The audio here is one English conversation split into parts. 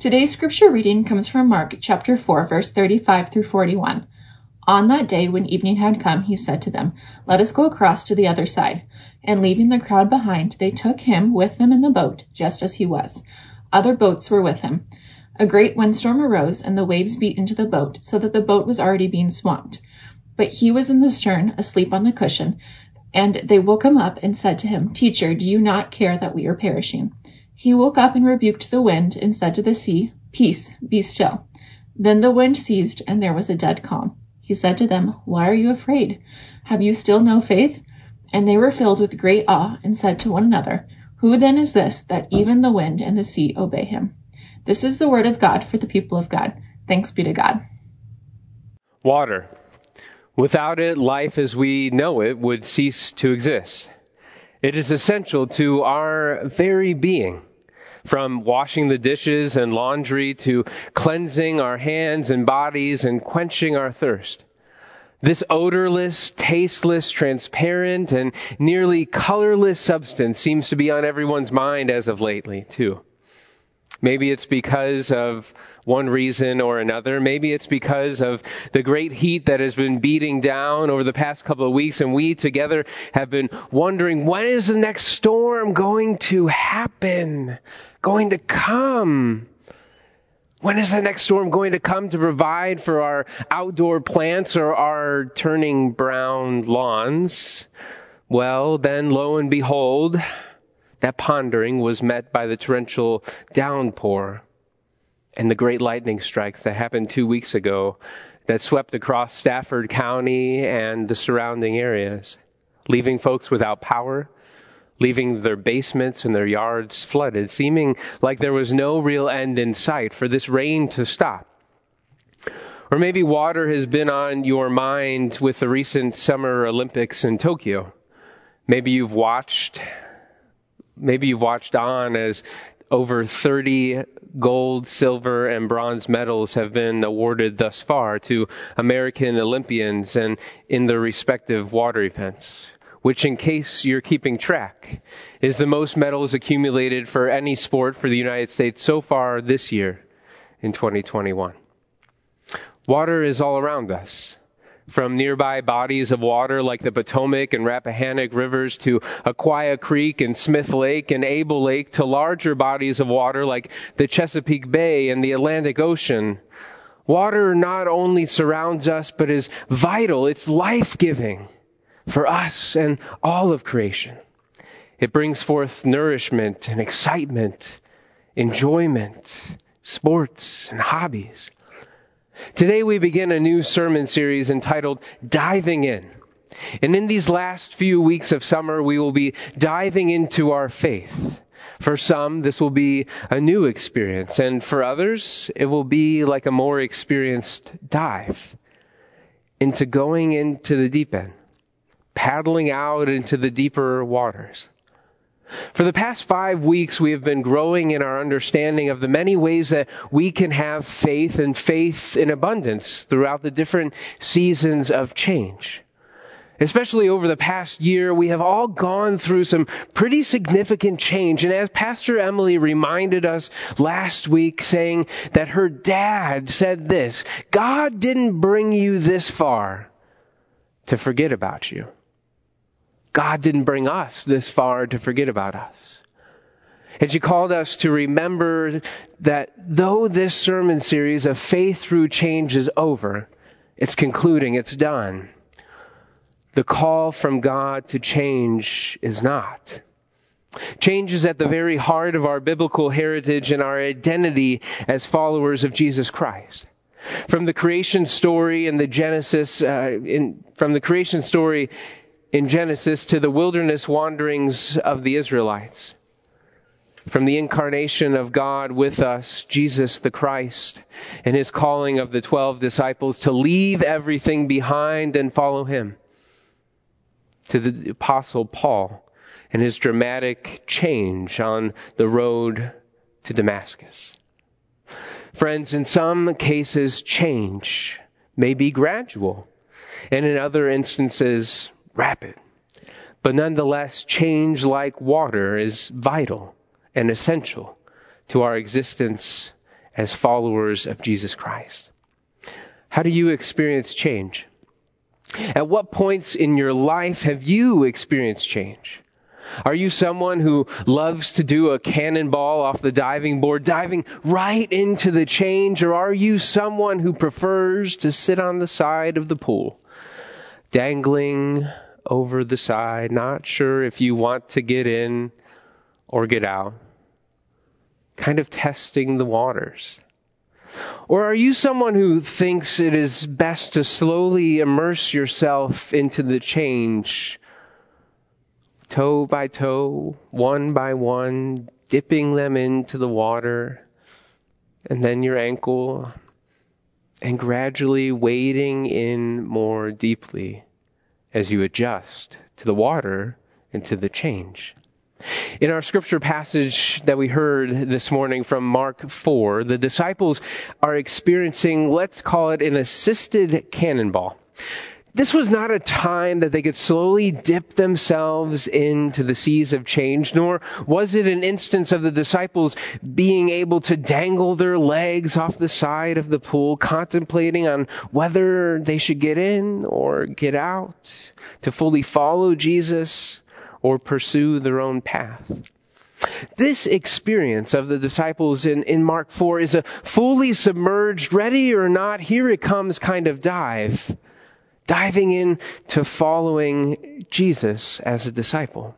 Today's scripture reading comes from Mark chapter 4, verse 35 through 41. On that day, when evening had come, he said to them, Let us go across to the other side. And leaving the crowd behind, they took him with them in the boat, just as he was. Other boats were with him. A great windstorm arose, and the waves beat into the boat, so that the boat was already being swamped. But he was in the stern, asleep on the cushion. And they woke him up and said to him, Teacher, do you not care that we are perishing? He woke up and rebuked the wind, and said to the sea, Peace, be still. Then the wind ceased, and there was a dead calm. He said to them, Why are you afraid? Have you still no faith? And they were filled with great awe, and said to one another, Who then is this, that even the wind and the sea obey him? This is the word of God for the people of God. Thanks be to God. Water. Without it, life as we know it would cease to exist. It is essential to our very being. From washing the dishes and laundry to cleansing our hands and bodies and quenching our thirst. This odorless, tasteless, transparent, and nearly colorless substance seems to be on everyone's mind as of lately, too. Maybe it's because of one reason or another. Maybe it's because of the great heat that has been beating down over the past couple of weeks, and we together have been wondering when is the next storm going to happen? Going to come? When is the next storm going to come to provide for our outdoor plants or our turning brown lawns? Well, then lo and behold, that pondering was met by the torrential downpour and the great lightning strikes that happened two weeks ago that swept across Stafford County and the surrounding areas, leaving folks without power, leaving their basements and their yards flooded, seeming like there was no real end in sight for this rain to stop. Or maybe water has been on your mind with the recent Summer Olympics in Tokyo. Maybe you've watched maybe you've watched on as over 30 gold, silver, and bronze medals have been awarded thus far to American Olympians and in their respective water events, which, in case you're keeping track, is the most medals accumulated for any sport for the United States so far this year in 2021. Water is all around us from nearby bodies of water like the Potomac and Rappahannock rivers to Aquia Creek and Smith Lake and Abel Lake to larger bodies of water like the Chesapeake Bay and the Atlantic Ocean. Water not only surrounds us, but is vital. It's life giving for us and all of creation. It brings forth nourishment and excitement, enjoyment, sports and hobbies. Today we begin a new sermon series entitled Diving In. And in these last few weeks of summer, we will be diving into our faith. For some, this will be a new experience, and for others, it will be like a more experienced dive into going into the deep end, paddling out into the deeper waters. For the past five weeks, we have been growing in our understanding of the many ways that we can have faith and faith in abundance throughout the different seasons of change. Especially over the past year, we have all gone through some pretty significant change. And as Pastor Emily reminded us last week, saying that her dad said this God didn't bring you this far to forget about you. God didn't bring us this far to forget about us. And she called us to remember that though this sermon series of faith through change is over, it's concluding, it's done. The call from God to change is not. Change is at the very heart of our biblical heritage and our identity as followers of Jesus Christ. From the creation story and the Genesis, uh, in, from the creation story in Genesis to the wilderness wanderings of the Israelites. From the incarnation of God with us, Jesus the Christ, and his calling of the twelve disciples to leave everything behind and follow him. To the apostle Paul and his dramatic change on the road to Damascus. Friends, in some cases, change may be gradual, and in other instances, rapid. But nonetheless, change like water is vital and essential to our existence as followers of Jesus Christ? How do you experience change? At what points in your life have you experienced change? Are you someone who loves to do a cannonball off the diving board, diving right into the change, or are you someone who prefers to sit on the side of the pool, dangling over the side, not sure if you want to get in or get out, kind of testing the waters? Or are you someone who thinks it is best to slowly immerse yourself into the change, toe by toe, one by one, dipping them into the water, and then your ankle, and gradually wading in more deeply as you adjust to the water and to the change? In our scripture passage that we heard this morning from Mark 4, the disciples are experiencing, let's call it an assisted cannonball. This was not a time that they could slowly dip themselves into the seas of change, nor was it an instance of the disciples being able to dangle their legs off the side of the pool, contemplating on whether they should get in or get out to fully follow Jesus or pursue their own path. This experience of the disciples in, in Mark 4 is a fully submerged, ready or not, here it comes kind of dive. Diving in to following Jesus as a disciple.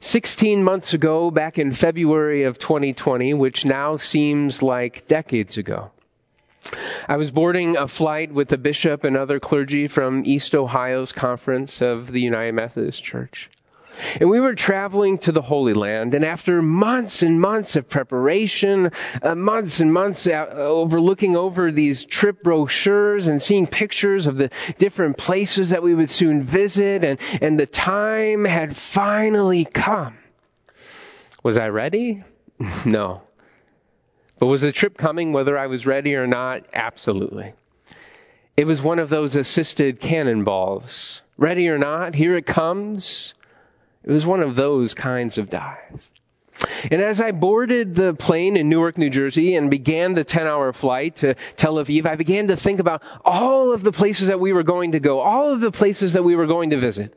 16 months ago, back in February of 2020, which now seems like decades ago, I was boarding a flight with a bishop and other clergy from East Ohio's conference of the United Methodist Church. And we were traveling to the Holy Land, and after months and months of preparation, uh, months and months uh, over looking over these trip brochures and seeing pictures of the different places that we would soon visit, and, and the time had finally come. Was I ready? no. But was the trip coming whether I was ready or not? Absolutely. It was one of those assisted cannonballs. Ready or not, here it comes. It was one of those kinds of dives. And as I boarded the plane in Newark, New Jersey and began the 10 hour flight to Tel Aviv, I began to think about all of the places that we were going to go, all of the places that we were going to visit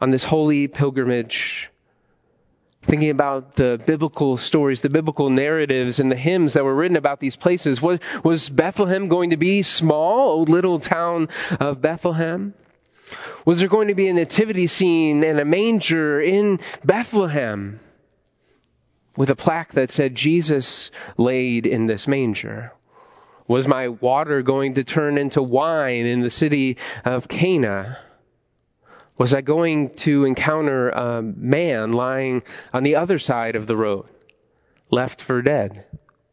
on this holy pilgrimage. Thinking about the biblical stories, the biblical narratives and the hymns that were written about these places. Was, was Bethlehem going to be small, old little town of Bethlehem? Was there going to be a nativity scene and a manger in Bethlehem with a plaque that said Jesus laid in this manger? Was my water going to turn into wine in the city of Cana? Was I going to encounter a man lying on the other side of the road, left for dead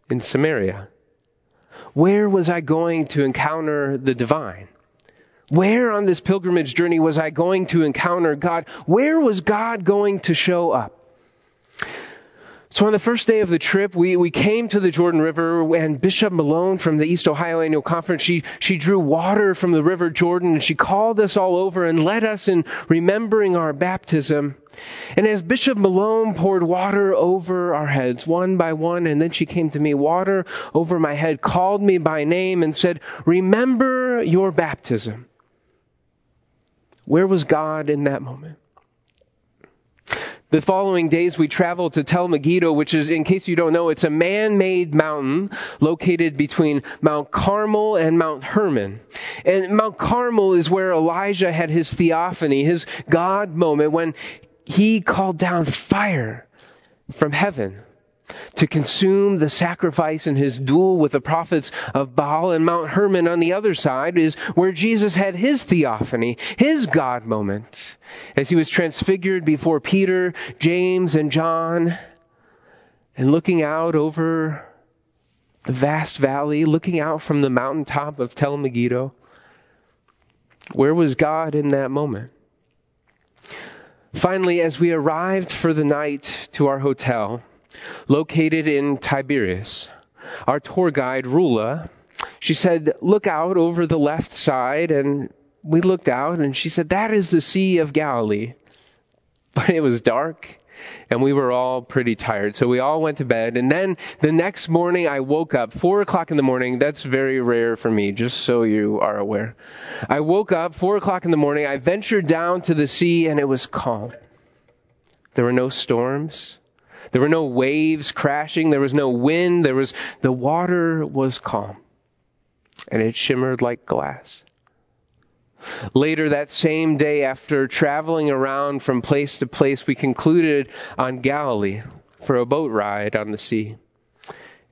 in Samaria? Where was I going to encounter the divine? Where on this pilgrimage journey was I going to encounter God? Where was God going to show up? So on the first day of the trip, we, we came to the Jordan River and Bishop Malone from the East Ohio Annual Conference, she, she drew water from the River Jordan and she called us all over and led us in remembering our baptism. And as Bishop Malone poured water over our heads, one by one, and then she came to me, water over my head, called me by name and said, remember your baptism. Where was God in that moment? The following days we traveled to Tel Megiddo, which is, in case you don't know, it's a man-made mountain located between Mount Carmel and Mount Hermon. And Mount Carmel is where Elijah had his theophany, his God moment, when he called down fire from heaven to consume the sacrifice in his duel with the prophets of Baal and Mount Hermon on the other side is where Jesus had his theophany, his God moment, as he was transfigured before Peter, James, and John, and looking out over the vast valley, looking out from the mountaintop of Tel Megiddo. Where was God in that moment? Finally, as we arrived for the night to our hotel, located in Tiberias. Our tour guide, Rula, she said, look out over the left side. And we looked out and she said, that is the Sea of Galilee. But it was dark and we were all pretty tired. So we all went to bed. And then the next morning I woke up, four o'clock in the morning. That's very rare for me, just so you are aware. I woke up, four o'clock in the morning. I ventured down to the sea and it was calm. There were no storms. There were no waves crashing. There was no wind. There was, the water was calm. And it shimmered like glass. Later that same day, after traveling around from place to place, we concluded on Galilee for a boat ride on the sea.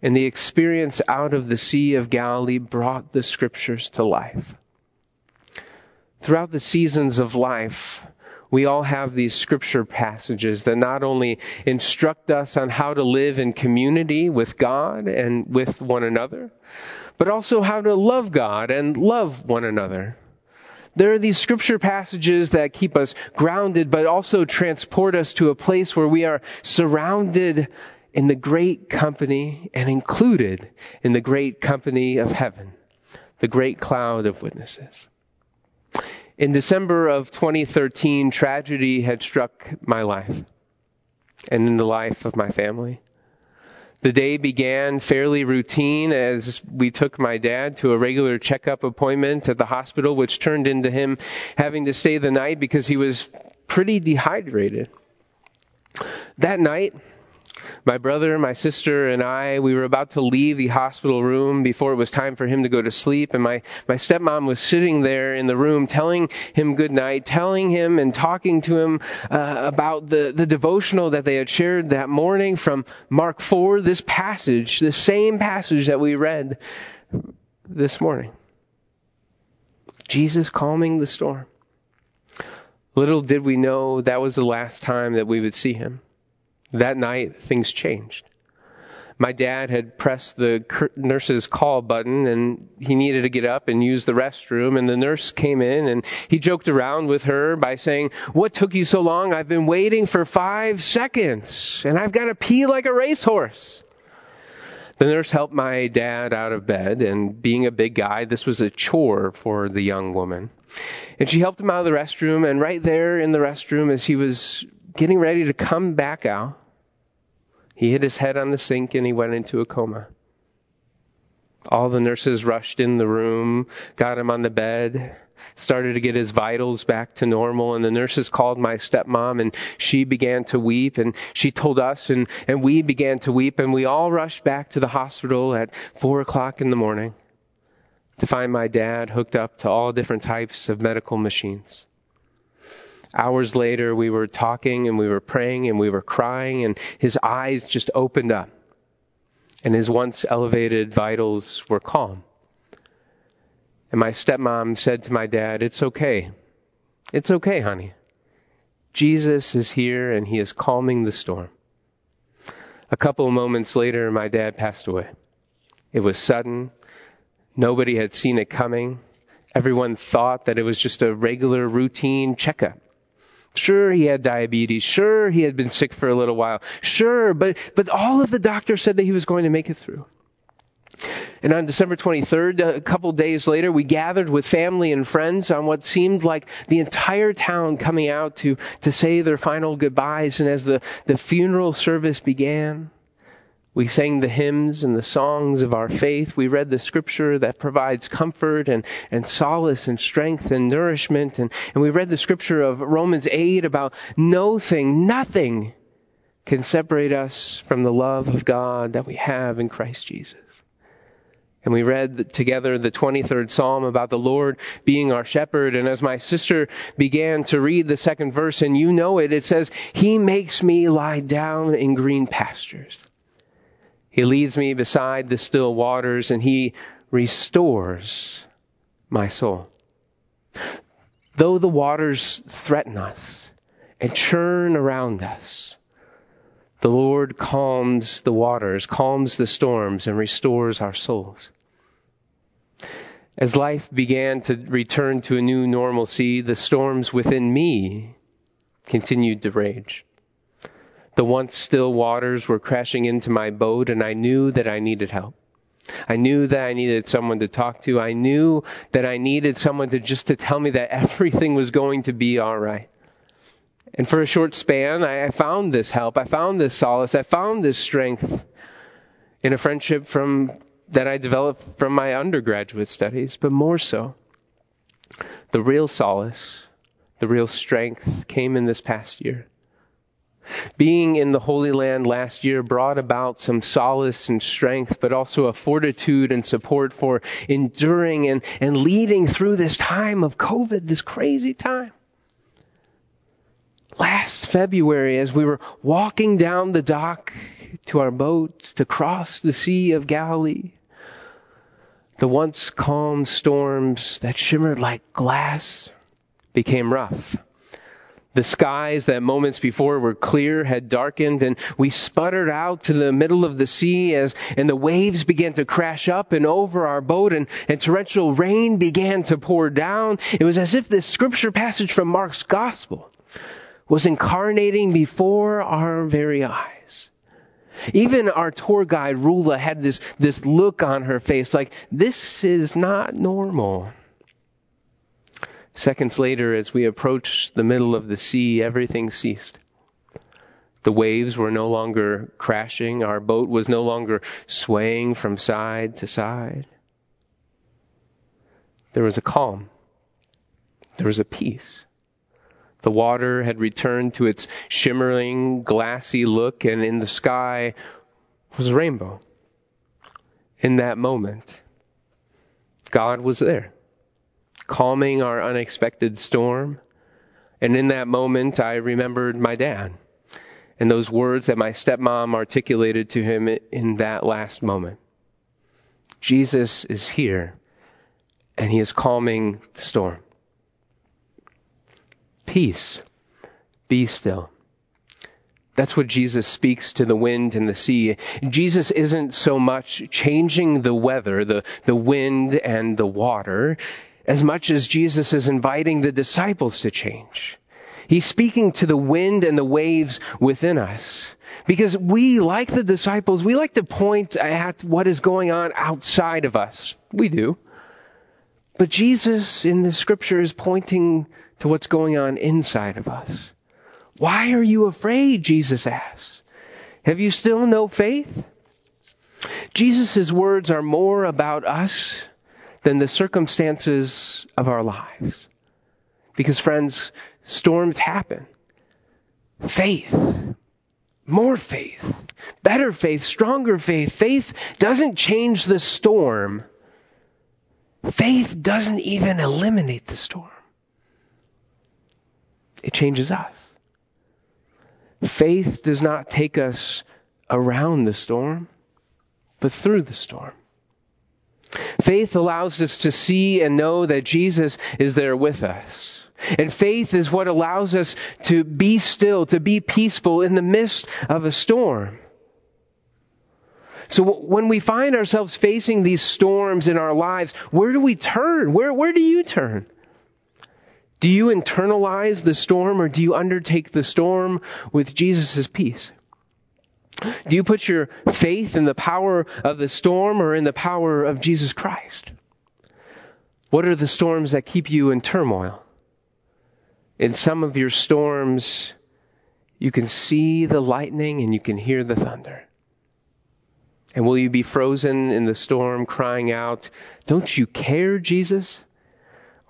And the experience out of the Sea of Galilee brought the scriptures to life. Throughout the seasons of life, we all have these scripture passages that not only instruct us on how to live in community with God and with one another, but also how to love God and love one another. There are these scripture passages that keep us grounded, but also transport us to a place where we are surrounded in the great company and included in the great company of heaven, the great cloud of witnesses. In December of 2013, tragedy had struck my life and in the life of my family. The day began fairly routine as we took my dad to a regular checkup appointment at the hospital, which turned into him having to stay the night because he was pretty dehydrated. That night, my brother, my sister, and I, we were about to leave the hospital room before it was time for him to go to sleep. And my, my stepmom was sitting there in the room telling him good night, telling him and talking to him uh, about the, the devotional that they had shared that morning from Mark 4, this passage, the same passage that we read this morning. Jesus calming the storm. Little did we know that was the last time that we would see him. That night, things changed. My dad had pressed the nurse's call button and he needed to get up and use the restroom and the nurse came in and he joked around with her by saying, what took you so long? I've been waiting for five seconds and I've got to pee like a racehorse. The nurse helped my dad out of bed, and being a big guy, this was a chore for the young woman. And she helped him out of the restroom, and right there in the restroom, as he was getting ready to come back out, he hit his head on the sink and he went into a coma. All the nurses rushed in the room, got him on the bed, started to get his vitals back to normal and the nurses called my stepmom and she began to weep and she told us and, and we began to weep and we all rushed back to the hospital at four o'clock in the morning to find my dad hooked up to all different types of medical machines. Hours later, we were talking and we were praying and we were crying, and his eyes just opened up. And his once elevated vitals were calm. And my stepmom said to my dad, It's okay. It's okay, honey. Jesus is here and he is calming the storm. A couple of moments later, my dad passed away. It was sudden. Nobody had seen it coming. Everyone thought that it was just a regular routine checkup. Sure, he had diabetes. Sure, he had been sick for a little while. Sure, but, but all of the doctors said that he was going to make it through. And on December 23rd, a couple days later, we gathered with family and friends on what seemed like the entire town coming out to, to say their final goodbyes. And as the, the funeral service began, we sang the hymns and the songs of our faith. We read the scripture that provides comfort and, and solace and strength and nourishment. And, and we read the scripture of Romans 8 about no thing, nothing can separate us from the love of God that we have in Christ Jesus. And we read together the 23rd Psalm about the Lord being our shepherd. And as my sister began to read the second verse, and you know it, it says, He makes me lie down in green pastures. He leads me beside the still waters and he restores my soul. Though the waters threaten us and churn around us, the Lord calms the waters, calms the storms, and restores our souls. As life began to return to a new normalcy, the storms within me continued to rage. The once still waters were crashing into my boat, and I knew that I needed help. I knew that I needed someone to talk to. I knew that I needed someone to just to tell me that everything was going to be all right. And for a short span, I found this help. I found this solace. I found this strength in a friendship from that I developed from my undergraduate studies, but more so, the real solace, the real strength came in this past year. Being in the Holy Land last year brought about some solace and strength, but also a fortitude and support for enduring and, and leading through this time of COVID, this crazy time. Last February, as we were walking down the dock to our boat to cross the Sea of Galilee, the once calm storms that shimmered like glass became rough. The skies that moments before were clear had darkened and we sputtered out to the middle of the sea as, and the waves began to crash up and over our boat and, and torrential rain began to pour down. It was as if this scripture passage from Mark's gospel was incarnating before our very eyes. Even our tour guide, Rula, had this, this look on her face like, this is not normal. Seconds later, as we approached the middle of the sea, everything ceased. The waves were no longer crashing. Our boat was no longer swaying from side to side. There was a calm. There was a peace. The water had returned to its shimmering, glassy look, and in the sky was a rainbow. In that moment, God was there, calming our unexpected storm. And in that moment, I remembered my dad and those words that my stepmom articulated to him in that last moment. Jesus is here, and he is calming the storm peace, be still. That's what Jesus speaks to the wind and the sea. Jesus isn't so much changing the weather, the, the wind and the water, as much as Jesus is inviting the disciples to change. He's speaking to the wind and the waves within us. Because we, like the disciples, we like to point at what is going on outside of us. We do. But Jesus in the scripture is pointing to what's going on inside of us. Why are you afraid? Jesus asks. Have you still no faith? Jesus' words are more about us than the circumstances of our lives. Because friends, storms happen. Faith, more faith, better faith, stronger faith. Faith doesn't change the storm. Faith doesn't even eliminate the storm. It changes us. Faith does not take us around the storm, but through the storm. Faith allows us to see and know that Jesus is there with us. And faith is what allows us to be still, to be peaceful in the midst of a storm. So when we find ourselves facing these storms in our lives, where do we turn? Where, where do you turn? Do you internalize the storm or do you undertake the storm with Jesus' peace? Do you put your faith in the power of the storm or in the power of Jesus Christ? What are the storms that keep you in turmoil? In some of your storms, you can see the lightning and you can hear the thunder. And will you be frozen in the storm crying out, Don't you care, Jesus?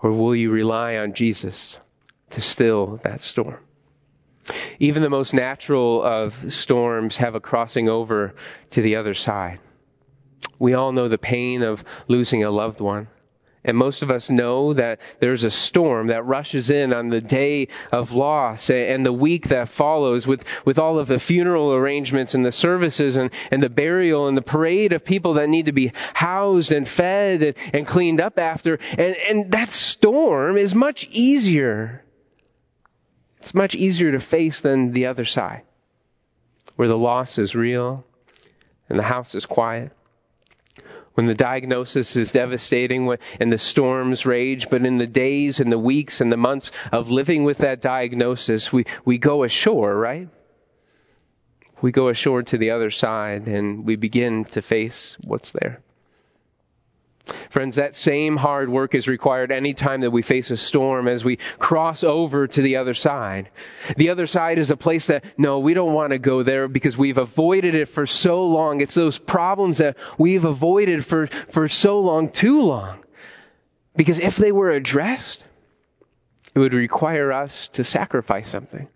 Or will you rely on Jesus to still that storm? Even the most natural of storms have a crossing over to the other side. We all know the pain of losing a loved one. And most of us know that there's a storm that rushes in on the day of loss and the week that follows with, with all of the funeral arrangements and the services and, and the burial and the parade of people that need to be housed and fed and, and cleaned up after. And, and that storm is much easier. It's much easier to face than the other side, where the loss is real and the house is quiet when the diagnosis is devastating and the storms rage, but in the days and the weeks and the months of living with that diagnosis, we, we go ashore, right? We go ashore to the other side and we begin to face what's there. Friends, that same hard work is required any time that we face a storm as we cross over to the other side. The other side is a place that, no, we don't want to go there because we've avoided it for so long. It's those problems that we've avoided for, for so long, too long. Because if they were addressed, it would require us to sacrifice something.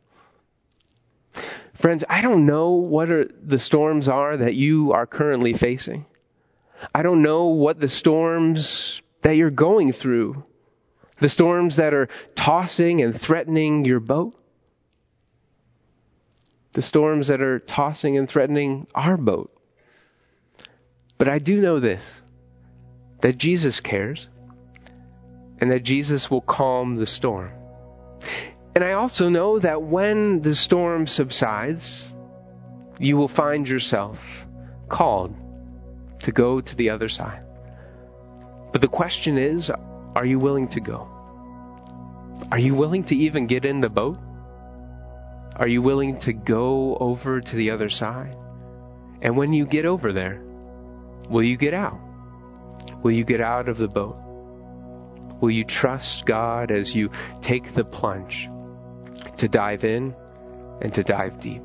Friends, I don't know what are the storms are that you are currently facing. I don't know what the storms that you're going through, the storms that are tossing and threatening your boat, the storms that are tossing and threatening our boat. But I do know this that Jesus cares and that Jesus will calm the storm. And I also know that when the storm subsides, you will find yourself called to go to the other side. But the question is, are you willing to go? Are you willing to even get in the boat? Are you willing to go over to the other side? And when you get over there, will you get out? Will you get out of the boat? Will you trust God as you take the plunge to dive in and to dive deep?